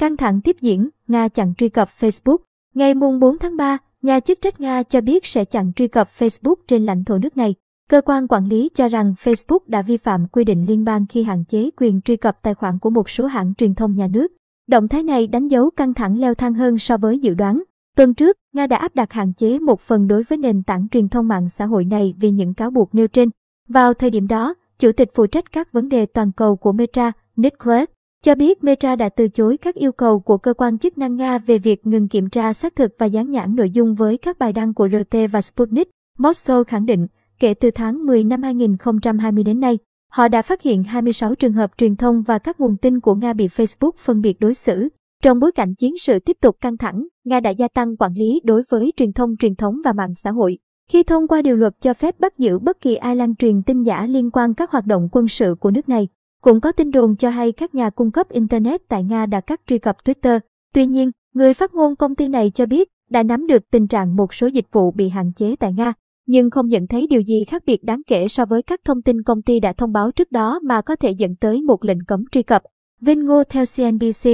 Căng thẳng tiếp diễn, Nga chặn truy cập Facebook. Ngày 4 tháng 3, nhà chức trách Nga cho biết sẽ chặn truy cập Facebook trên lãnh thổ nước này. Cơ quan quản lý cho rằng Facebook đã vi phạm quy định liên bang khi hạn chế quyền truy cập tài khoản của một số hãng truyền thông nhà nước. Động thái này đánh dấu căng thẳng leo thang hơn so với dự đoán. Tuần trước, Nga đã áp đặt hạn chế một phần đối với nền tảng truyền thông mạng xã hội này vì những cáo buộc nêu trên. Vào thời điểm đó, Chủ tịch phụ trách các vấn đề toàn cầu của Meta, Nick Clegg, cho biết Meta đã từ chối các yêu cầu của cơ quan chức năng Nga về việc ngừng kiểm tra xác thực và dán nhãn nội dung với các bài đăng của RT và Sputnik. Moscow khẳng định, kể từ tháng 10 năm 2020 đến nay, họ đã phát hiện 26 trường hợp truyền thông và các nguồn tin của Nga bị Facebook phân biệt đối xử. Trong bối cảnh chiến sự tiếp tục căng thẳng, Nga đã gia tăng quản lý đối với truyền thông truyền thống và mạng xã hội. Khi thông qua điều luật cho phép bắt giữ bất kỳ ai lan truyền tin giả liên quan các hoạt động quân sự của nước này. Cũng có tin đồn cho hay các nhà cung cấp Internet tại Nga đã cắt truy cập Twitter. Tuy nhiên, người phát ngôn công ty này cho biết đã nắm được tình trạng một số dịch vụ bị hạn chế tại Nga, nhưng không nhận thấy điều gì khác biệt đáng kể so với các thông tin công ty đã thông báo trước đó mà có thể dẫn tới một lệnh cấm truy cập. Vinh Ngô theo CNBC